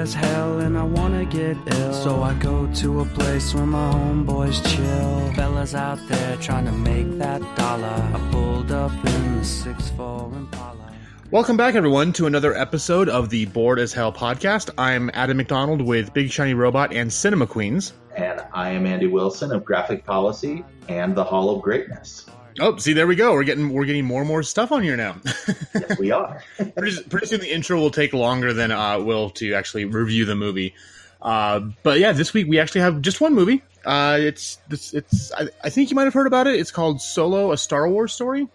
as hell and I wanna get ill. So I go to a place where my homeboys chill. Fellas out there trying to make that dollar. I pulled up in the 6'4 Impala. Welcome back, everyone, to another episode of the Bored as Hell podcast. I'm Adam McDonald with Big Shiny Robot and Cinema Queens. And I am Andy Wilson of Graphic Policy and the Hall of Greatness. Oh, see, there we go. We're getting we're getting more and more stuff on here now. yes, we are. pretty, pretty, soon the intro will take longer than uh, will to actually review the movie. Uh, but yeah, this week we actually have just one movie. Uh, it's it's, it's I, I, think you might have heard about it. It's called Solo: A Star Wars Story.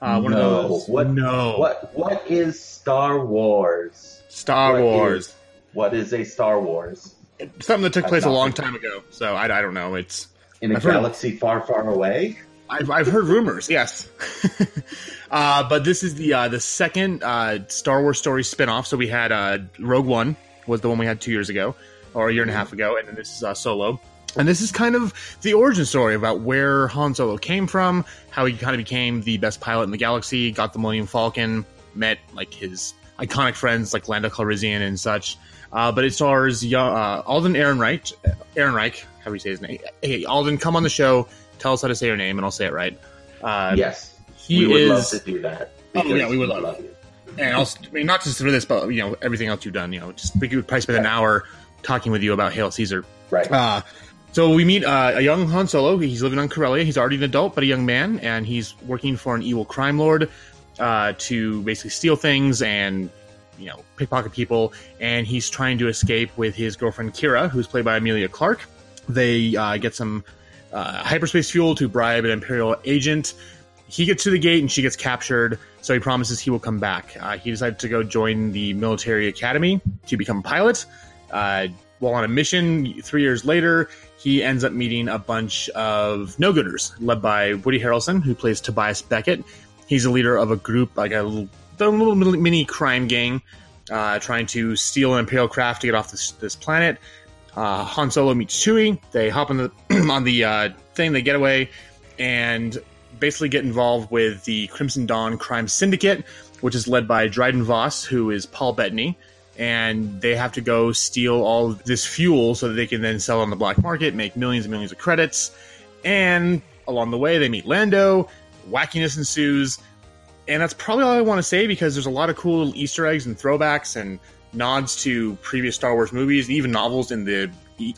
Uh, one no. of those. What, no. What what is Star Wars? Star what Wars. Is, what is a Star Wars? Something that took place a long time ago. So I, I don't know. It's in a I've galaxy heard, far, far away. I've, I've heard rumors. Yes. uh, but this is the uh, the second uh, Star Wars story spinoff. So we had uh, Rogue One was the one we had two years ago or a year and a half ago, and then this is uh, Solo. And this is kind of the origin story about where Han Solo came from, how he kind of became the best pilot in the galaxy, got the Millennium Falcon, met like his iconic friends like Lando Calrissian and such. Uh, but it stars young, uh, Alden Ehrenreich. Ehrenreich, how do you say his name? Hey, Alden, come on the show. Tell us how to say your name, and I'll say it right. Uh, yes, he we would is, love to do that. Oh yeah, we would love, love it. And also, I mean, not just for this, but you know, everything else you've done. You know, just we could probably spend an hour talking with you about Hail Caesar. Right. Uh, so we meet uh, a young Han Solo. He's living on Corellia. He's already an adult, but a young man, and he's working for an evil crime lord uh, to basically steal things and you know pickpocket people. And he's trying to escape with his girlfriend Kira, who's played by Emilia Clarke. They uh, get some uh, hyperspace fuel to bribe an Imperial agent. He gets to the gate and she gets captured. So he promises he will come back. Uh, he decides to go join the military academy to become a pilot. Uh, while on a mission, three years later, he ends up meeting a bunch of no-gooders led by Woody Harrelson, who plays Tobias Beckett. He's a leader of a group, like a little, a little mini crime gang, uh, trying to steal an Imperial craft to get off this, this planet. Uh, Han Solo meets Chewie. They hop on the on the uh, thing, they get away, and basically get involved with the Crimson Dawn crime syndicate, which is led by Dryden Voss, who is Paul Bettany and they have to go steal all this fuel so that they can then sell on the black market, make millions and millions of credits. And along the way, they meet Lando, wackiness ensues, and that's probably all I want to say because there's a lot of cool little Easter eggs and throwbacks and nods to previous Star Wars movies, even novels in the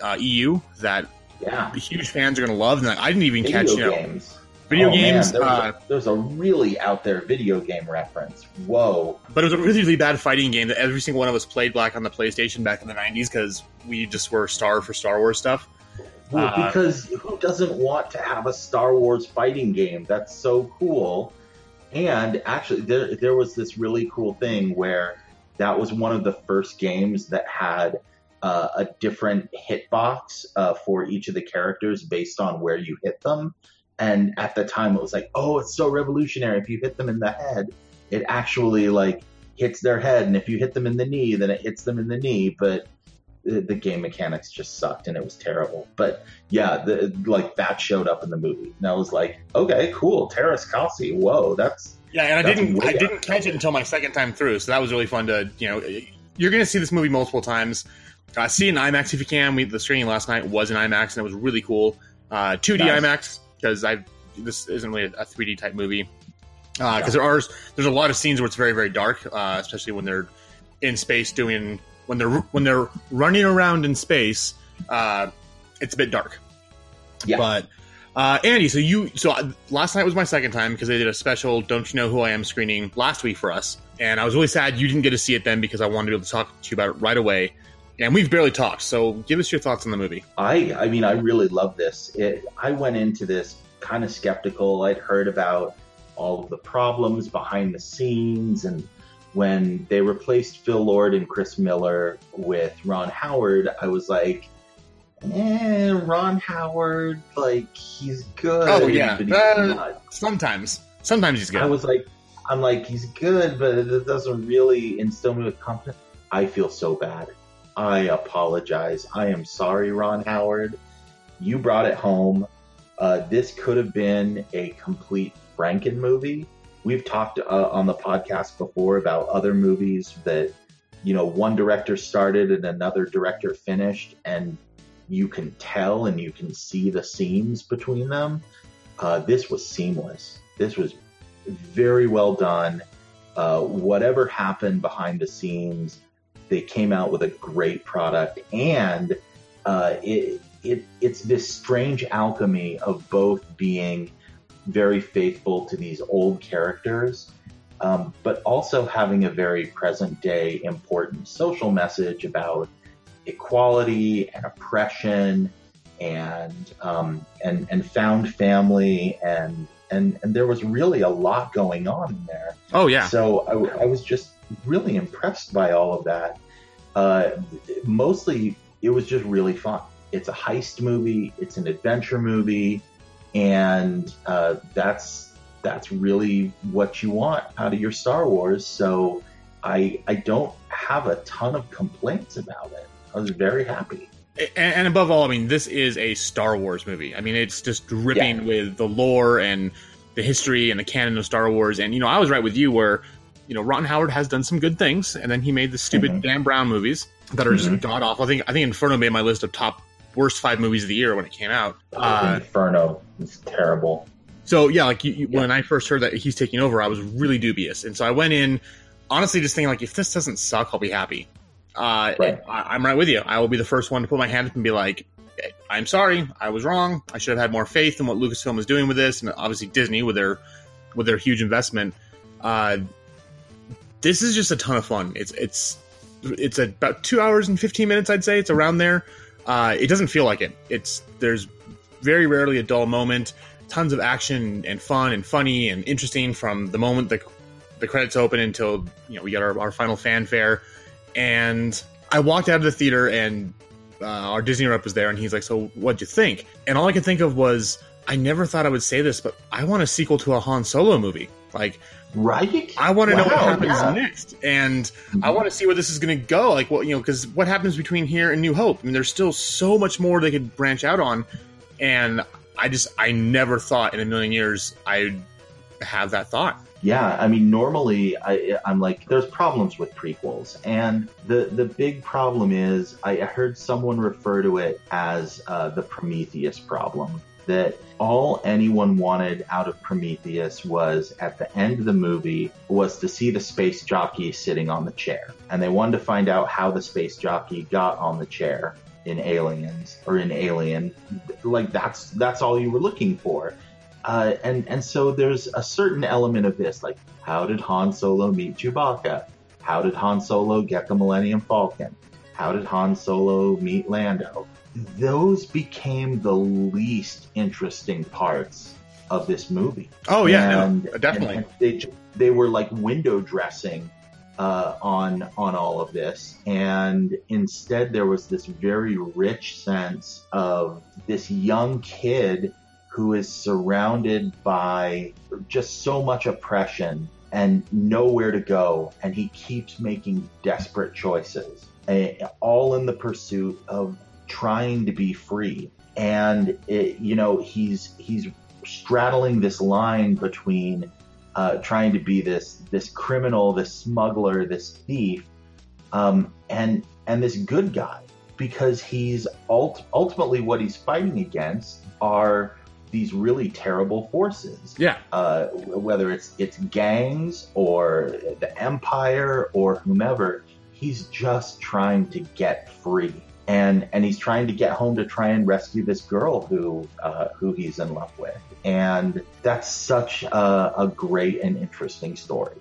uh, EU that yeah. huge fans are going to love. And I didn't even Video catch, you games. know, Video oh, games. Man, there's, uh, a, there's, a, really out there video game reference. Whoa! But it was a really, really bad fighting game that every single one of us played back on the PlayStation back in the '90s because we just were star for Star Wars stuff. Well, uh, because who doesn't want to have a Star Wars fighting game? That's so cool. And actually, there there was this really cool thing where that was one of the first games that had uh, a different hitbox uh, for each of the characters based on where you hit them. And at the time, it was like, oh, it's so revolutionary. If you hit them in the head, it actually like hits their head, and if you hit them in the knee, then it hits them in the knee. But the, the game mechanics just sucked, and it was terrible. But yeah, the, like that showed up in the movie, and I was like, okay, cool, Teräs Käsi, whoa, that's yeah. And I didn't, I didn't catch it until my second time through, so that was really fun to, you know, you're going to see this movie multiple times. Uh, see in IMAX if you can. We, the screening last night was in IMAX, and it was really cool. Uh, 2D nice. IMAX because I this isn't really a 3D type movie because uh, there are there's a lot of scenes where it's very very dark, uh, especially when they're in space doing when they're when they're running around in space. Uh, it's a bit dark. Yeah. But uh, Andy, so you so last night was my second time because they did a special "Don't You Know Who I Am" screening last week for us, and I was really sad you didn't get to see it then because I wanted to be able to talk to you about it right away. And we've barely talked, so give us your thoughts on the movie. I, I mean, I really love this. It, I went into this kind of skeptical. I'd heard about all of the problems behind the scenes and when they replaced Phil Lord and Chris Miller with Ron Howard, I was like, eh, Ron Howard, like he's good. Oh yeah, uh, sometimes, sometimes he's good. I was like, I'm like, he's good, but it doesn't really instill me with confidence. I feel so bad. I apologize. I am sorry, Ron Howard. You brought it home. Uh, this could have been a complete Franken movie. We've talked uh, on the podcast before about other movies that you know one director started and another director finished, and you can tell and you can see the seams between them. Uh, this was seamless. This was very well done. Uh, whatever happened behind the scenes, they came out with a great product, and uh, it, it it's this strange alchemy of both being very faithful to these old characters, um, but also having a very present day important social message about equality and oppression and um, and and found family and and and there was really a lot going on in there. Oh yeah. So I, I was just really impressed by all of that. Uh, mostly, it was just really fun. It's a heist movie. It's an adventure movie, and uh, that's that's really what you want out of your Star Wars. So I I don't have a ton of complaints about it. I was very happy. And, and above all, I mean, this is a Star Wars movie. I mean, it's just dripping Yeah. with the lore and the history and the canon of Star Wars. And you know, I was right with you where you know Ron Howard has done some good things, and then he made the stupid Mhm. Dan Brown movies that are just Mhm. god awful. I think I think Inferno made my list of top worst five movies of the year when it came out. Uh, Inferno is terrible. So yeah, like you, you, Yeah. when I first heard that he's taking over, I was really dubious, and so I went in honestly just thinking like, if this doesn't suck, I'll be happy. Uh, Right. I, I'm right with you. I will be the first one to put my hand up and be like, I'm sorry, I was wrong. I should have had more faith in what Lucasfilm is doing with this, and obviously Disney with their with their huge investment. Uh, this is just a ton of fun. It's it's it's about two hours and fifteen minutes, I'd say. It's around there. Uh, it doesn't feel like it. It's there's very rarely a dull moment. Tons of action and fun and funny and interesting from the moment the the credits open until you know we get our, our final fanfare. And I walked out of the theater and uh, our Disney rep was there and he's like, "So what'd you think?" And all I could think of was, I never thought I would say this, but I want a sequel to a Han Solo movie. Like Right? I want to know what happens yeah. next, and I want to see where this is going to go. Like, what you know, because what happens between here and New Hope? I mean, there's still so much more they could branch out on, and I just I never thought in a million years I'd have that thought. Yeah, I mean, normally I, I'm like, there's problems with prequels, and the the big problem is I heard someone refer to it as uh, the Prometheus problem. That all anyone wanted out of Prometheus was at the end of the movie was to see the space jockey sitting on the chair, and they wanted to find out how the space jockey got on the chair in Aliens or in Alien. Like that's that's all you were looking for. Uh, and and so there's a certain element of this, like how did Han Solo meet Chewbacca? How did Han Solo get the Millennium Falcon? How did Han Solo meet Lando? Those became the least interesting parts of this movie. Oh yeah, And- no, definitely. and they they were like window dressing uh, on on all of this, and instead there was this very rich sense of this young kid who is surrounded by just so much oppression and nowhere to go, and he keeps making desperate choices, eh, all in the pursuit of trying to be free. And it, you know he's he's straddling this line between uh, trying to be this this criminal, this smuggler, this thief, um, and and this good guy because he's ult- ultimately what he's fighting against are these really terrible forces. Yeah, Uh, whether it's it's gangs or the empire or whomever, he's just trying to get free. And, and he's trying to get home to try and rescue this girl who uh, who he's in love with, and that's such a, a great and interesting story.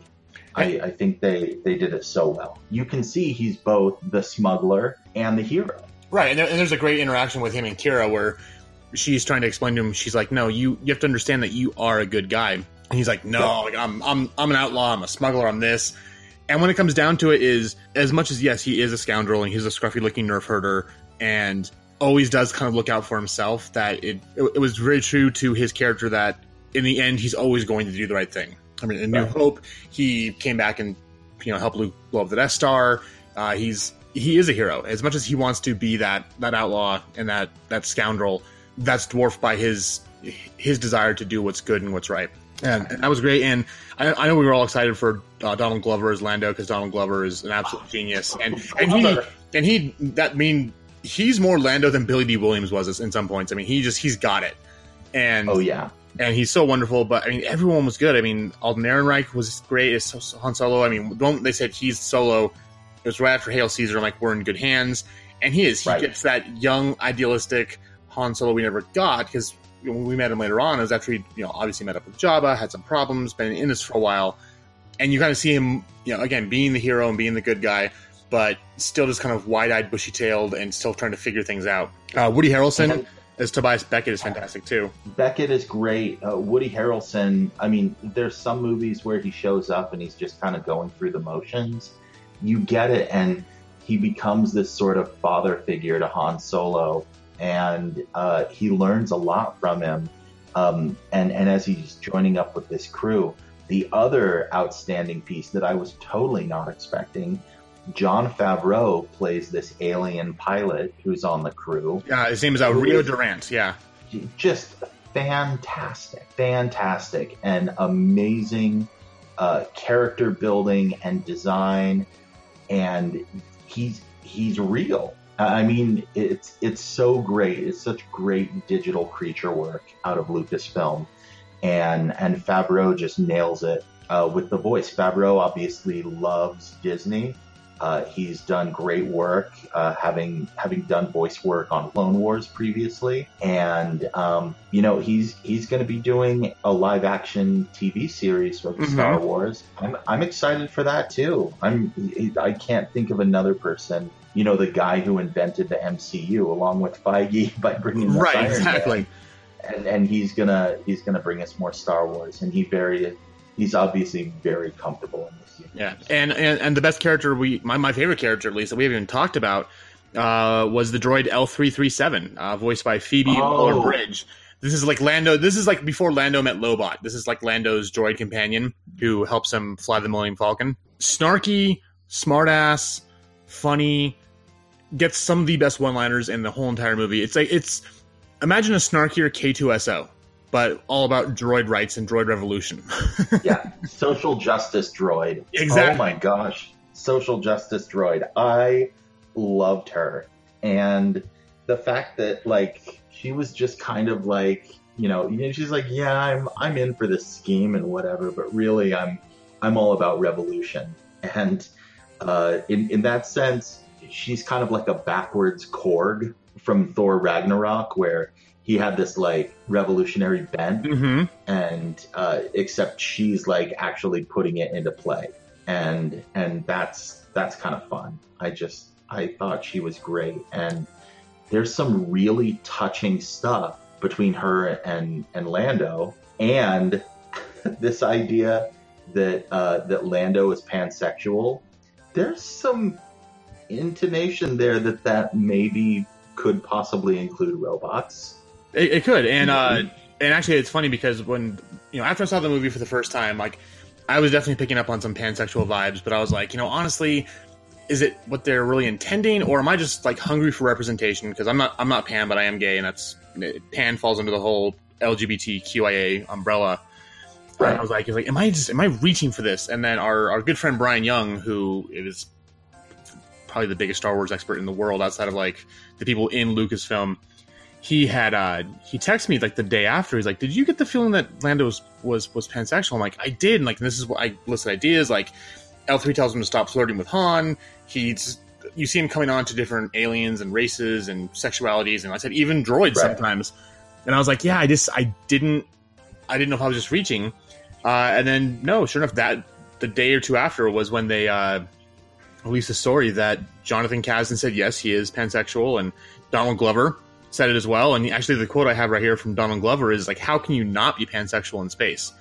I, I think they, they did it so well. You can see he's both the smuggler and the hero. right. And, there, and there's a great interaction with him and Kira where she's trying to explain to him. She's like, "No, you you have to understand that you are a good guy." And he's like, "No, like, I'm I'm I'm an outlaw. I'm a smuggler. I'm this." And when it comes down to it, is as much as yes, he is a scoundrel and he's a scruffy looking nerf herder and always does kind of look out for himself. That it it was very true to his character that in the end he's always going to do the right thing. I mean, in New Right. Hope, he came back and you know helped Luke blow up the Death Star. Uh, he's he is a hero as much as he wants to be that that outlaw and that that scoundrel. That's dwarfed by his his desire to do what's good and what's right. And, and that was great. And I, I know we were all excited for uh, Donald Glover as Lando because Donald Glover is an absolute genius. And and he and he that mean he's more Lando than Billy Dee Williams was in some points. I mean, he just he's got it. And Oh yeah. and he's so wonderful. But I mean, everyone was good. I mean, Alden Ehrenreich was great as Han Solo. I mean, the moment they said he's Solo, it was right after Hail Caesar. I'm like, we're in good hands, and he is. He Right. gets that young, idealistic Han Solo we never got because when we met him later on, it was after he, you know, obviously met up with Jabba, had some problems, been in this for a while, and you kind of see him, you know, again being the hero and being the good guy. But still, just kind of wide-eyed, bushy-tailed, and still trying to figure things out. Uh, Woody Harrelson And- as Tobias Beckett is fantastic too. Beckett is great. Uh, Woody Harrelson, I mean, there's some movies where he shows up and he's just kind of going through the motions. You get it, and he becomes this sort of father figure to Han Solo, and uh, he learns a lot from him. Um, and, and as he's joining up with this crew, the other outstanding piece that I was totally not expecting Jon Favreau plays this alien pilot who's on the crew Yeah, his name is uh, Rio Durant. Yeah. just fantastic, fantastic, and amazing uh, character building and design, and he's he's real. I mean, it's it's so great. It's such great digital creature work out of Lucasfilm, and and Favreau just nails it uh, with the voice. Favreau obviously loves Disney. Uh, he's done great work, uh, having having done voice work on Clone Wars previously, and um, you know he's he's going to be doing a live action TV series of Mhm. Star Wars. I'm I'm excited for that too. I'm I can't think of another person. You know, the guy who invented the MCU along with Feige by bringing Right. Exactly. and and he's gonna he's gonna bring us more Star Wars, and he very he's obviously very comfortable in this universe. Yeah, and, and and the best character we my, my favorite character at least that we haven't even talked about uh, was the droid L three three seven, uh, voiced by Phoebe Oh. Bridge. This is like Lando. This is like before Lando met Lobot. This is like Lando's droid companion who helps him fly the Millennium Falcon. Snarky, smartass, funny, gets some of the best one liners in the whole entire movie. It's like it's imagine a snarkier K two S O, but all about droid rights and droid revolution. yeah, social justice droid. Exactly. Oh my gosh, social justice droid. I loved her, and the fact that like she was just kind of like you know, she's like, yeah, I'm I'm in for this scheme and whatever, but really, I'm I'm all about revolution, and uh, in in that sense, she's kind of like a backwards Korg from Thor Ragnarok, where he had this like revolutionary bent mm-hmm. and uh, except she's like actually putting it into play. And and that's that's kind of fun. I just i thought she was great. And there's some really touching stuff between her and and lando and this idea that uh, that lando is pansexual. There's some intimation there that that maybe could possibly include robots It, it could, and uh, and actually, it's funny because when you know after I saw the movie for the first time, like I was definitely picking up on some pansexual vibes, but I was like, you know, honestly, is it what they're really intending, or am I just like hungry for representation? Because I'm not I'm not pan, but I am gay, and that's pan falls under the whole LGBTQIA umbrella. Right. And I was like, like, am I just am I reaching for this? And then our our good friend Brian Young, who is probably the biggest Star Wars expert in the world outside of like the people in Lucasfilm he had uh he texted me like the day after. He's like did you get the feeling that lando was was, was pansexual? I'm like i did and like this is what i listed ideas like l3 tells him to stop flirting with han. He's you see him coming on to different aliens and races and sexualities and i said even droids Right. sometimes. And i was like yeah i just i didn't i didn't know if i was just reaching. Uh and then no sure enough that the day or two after was when they uh released a story that jonathan kasdan said yes he is pansexual and donald glover said it as well. And actually, the quote I have right here from Donald Glover is like, "How can you not be pansexual in space?"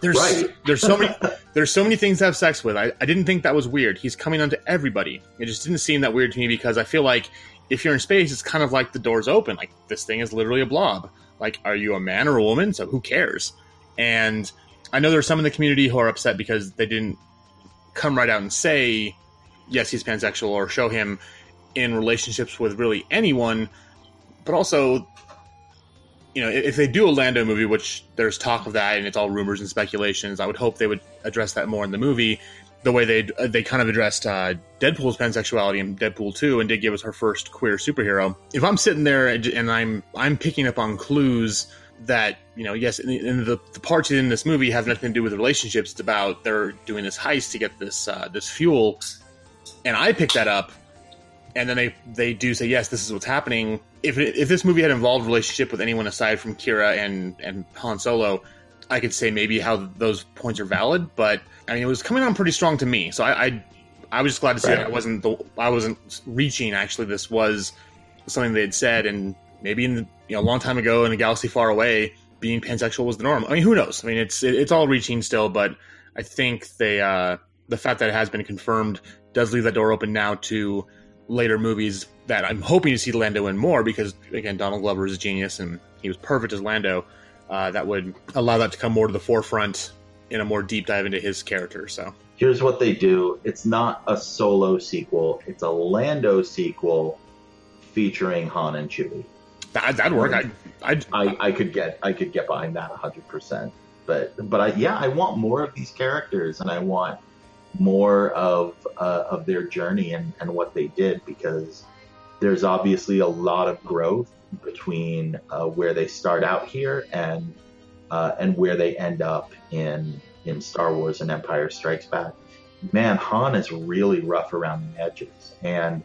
There's Right. there's so many there's so many things to have sex with. I, I didn't think that was weird. He's coming onto everybody. It just didn't seem that weird to me because I feel like if you're in space, it's kind of like the doors open. Like this thing is literally a blob. Like, are you a man or a woman? So who cares? And I know there's some in the community who are upset because they didn't come right out and say, yes, he's pansexual or show him in relationships with really anyone but also you know, if they do a Lando movie, which there's talk of that, and it's all rumors and speculations, I would hope they would address that more in the movie. The way they they kind of addressed uh, Deadpool's pansexuality in Deadpool two, and did give us our first queer superhero. If I'm sitting there and, and I'm I'm picking up on clues that you know, yes, in, in the, the parts in this movie have nothing to do with relationships. It's about they're doing this heist to get this uh, this fuel, and I pick that up, and then they they do say yes, this is what's happening. If it, if this movie had involved relationship with anyone aside from Kira and and Han Solo, I could say maybe how those points are valid. But I mean, it was coming on pretty strong to me, so I I, I was just glad to see Right. that I wasn't the, I wasn't reaching. Actually, this was something they had said, and maybe in the, you know a long time ago in a galaxy far away, being pansexual was the norm. I mean, who knows? I mean, it's it, it's all reaching still, but I think they uh, the fact that it has been confirmed does leave that door open now to later movies that I'm hoping to see Lando in more because again, Donald Glover is a genius and he was perfect as Lando. Uh, that would allow that to come more to the forefront in a more deep dive into his character. So Here's what they do. It's not a solo sequel. It's a Lando sequel featuring Han and Chewie. that, that'd work. I, I'd, I, I could get I could get behind that 100%. But but I, yeah, I want more of these characters and I want more of uh, of their journey and, and what they did because there's obviously a lot of growth between uh, where they start out here and uh, and where they end up in in Star Wars and Empire Strikes Back. Man, Han is really rough around the edges, and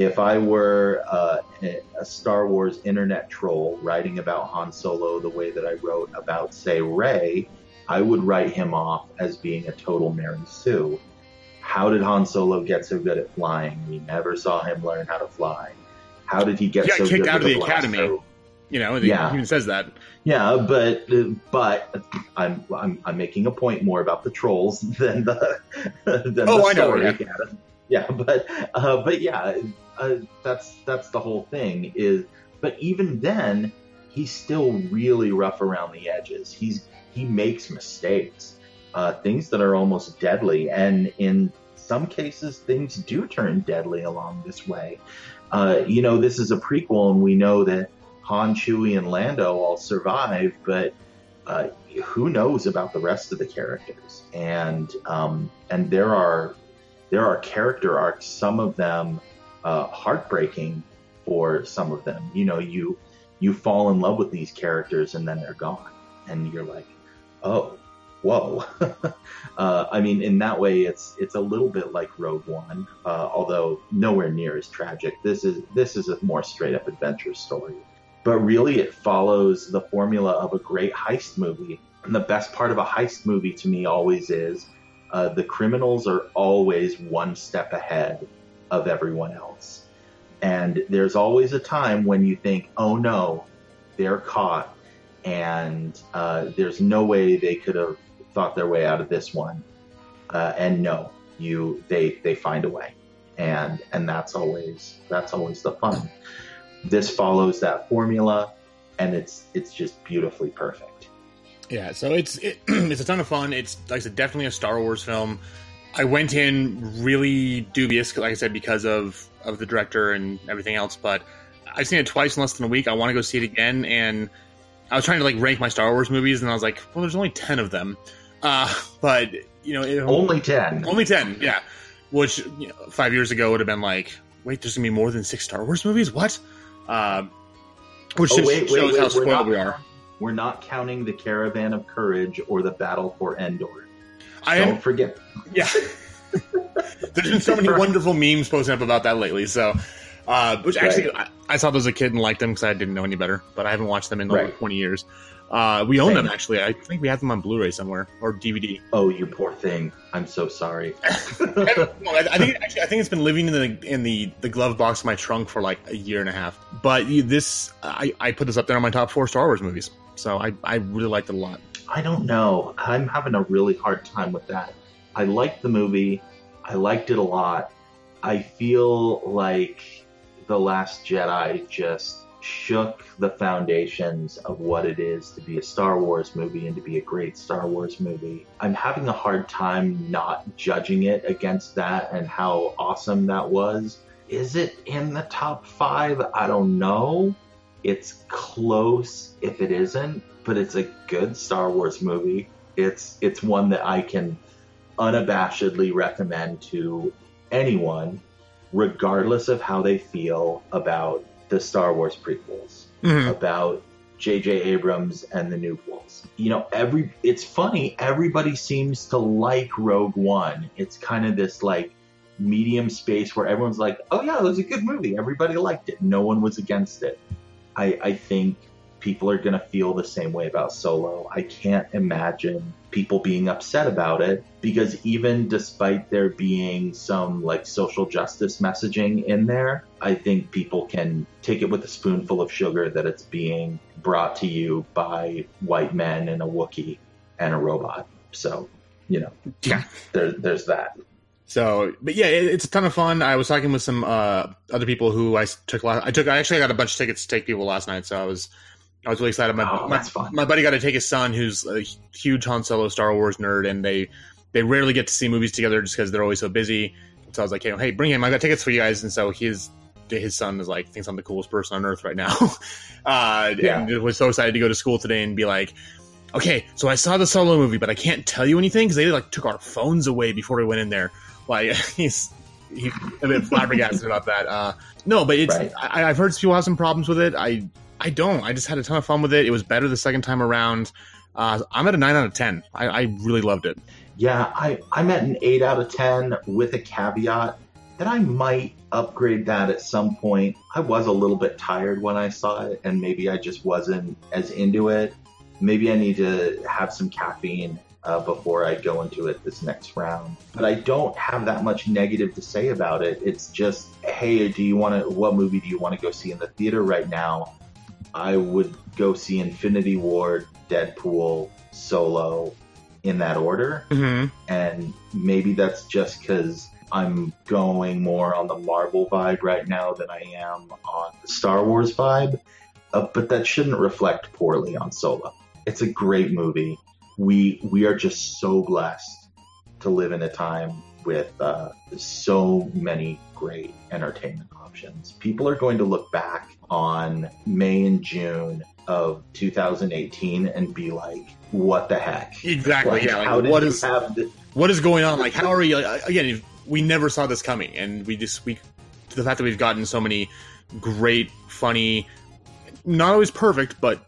if I were uh, a Star Wars internet troll writing about Han Solo the way that I wrote about, say, Rey, I would write him off as being a total Mary Sue. How did Han Solo get so good at flying? We never saw him learn how to fly. How did he get He got so kicked good out of the academy. you know, Yeah. he even says that. Yeah, but but I'm, I'm I'm making a point more about the trolls than the than Oh, the I know, story. yeah. Yeah, yeah but uh, but yeah, uh, that's that's the whole thing. Is but even then, he's still really rough around the edges. He's he makes mistakes, uh, things that are almost deadly, and in some cases, things do turn deadly along this way. Uh, you know, this is a prequel, and we know that Han, Chewie, and Lando all survive, but uh, who knows about the rest of the characters? And um, and there are there are character arcs, some of them uh, heartbreaking for some of them. You know, you you fall in love with these characters and then they're gone, and you're like, oh, whoa. uh, I mean, in that way, it's it's a little bit like Rogue One, uh, although nowhere near as tragic. This is this is a more straight up adventure story but really it follows the formula of a great heist movie. And the best part of a heist movie to me always is uh, the criminals are always one step ahead of everyone else. And there's always a time when you think, oh no, they're caught, and uh, there's no way they could have thought their way out of this one. Uh, and no, you they they find a way, and and that's always that's always the fun this follows that formula and it's it's just beautifully perfect Yeah, so it's it, it's a ton of fun. It's like I said, definitely a Star Wars film. I went in really dubious, like I said, because of of the director and everything else. But I've seen it twice in less than a week. I want to go see it again, and I was trying to like rank my Star Wars movies, and I was like, well, there's only ten of them. Uh, but you know, it, only 10 only ten, yeah. Which you know, five years ago would have been like, wait, there's gonna be more than six Star Wars movies? What? Uh, which Oh, wait, shows wait, how spoiled not- we are. we're not counting the caravan of courage or the battle for endor I don't forget Yeah. There's been so many wonderful memes posted up about that lately. So, uh, which actually, I, I saw those as a kid and liked them because I didn't know any better. But I haven't watched them in over 20 years. Uh, we own Same. them actually. I think we have them on Blu-ray somewhere or DVD. oh you poor thing i'm so sorry Well, I, I think actually, I think it's been living in the in the the glove box of my trunk for like a year and a half. But this, I, I put this up there on my top four Star Wars movies. So I, I really liked it a lot. i don't know i'm having a really hard time with that i liked the movie i liked it a lot i feel like the last jedi just shook the foundations of what it is to be a Star Wars movie and to be a great Star Wars movie. I'm having a hard time not judging it against that and how awesome that was. Is it in the top five? I don't know. It's close if it isn't, but it's a good Star Wars movie. It's it's one that I can unabashedly recommend to anyone, regardless of how they feel about the Star Wars prequels, Mhm. about J.J. Abrams and the new ones. You know, every it's funny. Everybody seems to like Rogue One. It's kind of this like medium space where everyone's like, "Oh yeah, it was a good movie. Everybody liked it. No one was against it." I, I think people are going to feel the same way about Solo. I can't imagine people being upset about it because even despite there being some like social justice messaging in there, I think people can take it with a spoonful of sugar that it's being brought to you by white men and a Wookiee and a robot. So, you know, Yeah. there, there's that. So, but yeah, it, it's a ton of fun. I was talking with some uh, other people who I took. la- I took. I actually got a bunch of tickets to take people last night, so I was. I was really excited. My, Oh, my, my buddy got to take his son, who's a huge Han Solo Star Wars nerd, and they they rarely get to see movies together just because they're always so busy. So I was like, hey, hey, bring him. I got tickets for you guys, and so his his son is like thinks I'm the coolest person on earth right now, uh, Yeah. and was so excited to go to school today and be like, okay, so I saw the Solo movie, but I can't tell you anything because they like took our phones away before we went in there. Like he's he's a bit flabbergasted about that. Uh, no, but it's Right. I, I've heard people have some problems with it. I I don't. I just had a ton of fun with it. It was better the second time around. Uh, I'm at a nine out of ten. I, I really loved it. Yeah, I, I'm at an 8 out of 10 with a caveat that I might upgrade that at some point. I was a little bit tired when I saw it, and maybe I just wasn't as into it. Maybe I need to have some caffeine uh, before I go into it this next round. But I don't have that much negative to say about it. It's just, hey, do you want to, what movie do you want to go see in the theater right now? I would go see Infinity War, Deadpool, Solo in that order Mm-hmm. and maybe that's just because I'm going more on the Marvel vibe right now than I am on the Star Wars vibe. Uh, but that shouldn't reflect poorly on Solo. It's a great movie. We we are just so blessed to live in a time with uh, so many great entertainment options. People are going to look back on May and June of 2018 and be like, "What the heck?" Exactly. Like, yeah. Like, how what you have this? what is going on? Like, how are we? Like, again, we never saw this coming, and we just we the fact that we've gotten so many great, funny, not always perfect, but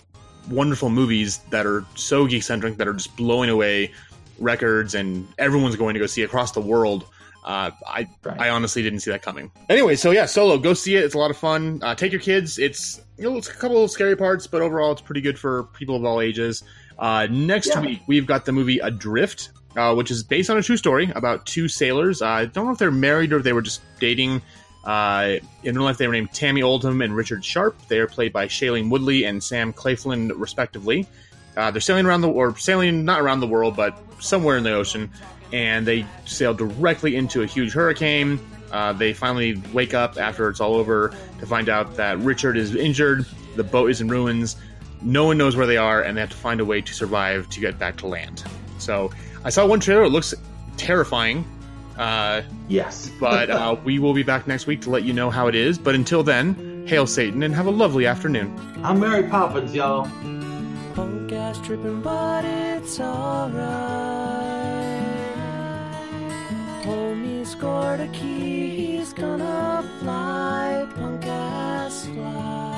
wonderful movies that are so geek centric that are just blowing away records, and everyone's going to go see across the world. Uh, I Right. I honestly didn't see that coming. Anyway, so yeah, Solo, go see it. It's a lot of fun. Uh, take your kids. It's you know, it's a couple of scary parts, but overall, it's pretty good for people of all ages. Uh, next Yeah. week, we've got the movie Adrift, uh, which is based on a true story about two sailors. Uh, I don't know if they're married or if they were just dating. Uh, in real life, they were named Tami Oldham and Richard Sharp. They are played by Shailene Woodley and Sam Claflin, respectively. Uh, they're sailing around the or sailing not around the world, but somewhere in the ocean, and they sail directly into a huge hurricane. Uh, they finally wake up after it's all over to find out that Richard is injured. The boat is in ruins. No one knows where they are, and they have to find a way to survive to get back to land. So I saw one trailer. It looks terrifying. Uh, Yes. but uh, we will be back next week to let you know how it is. But until then, hail Satan and have a lovely afternoon. I'm Mary Poppins, y'all. Ass tripping, but it's alright. Homie scored a key, he's gonna fly. Punk ass fly.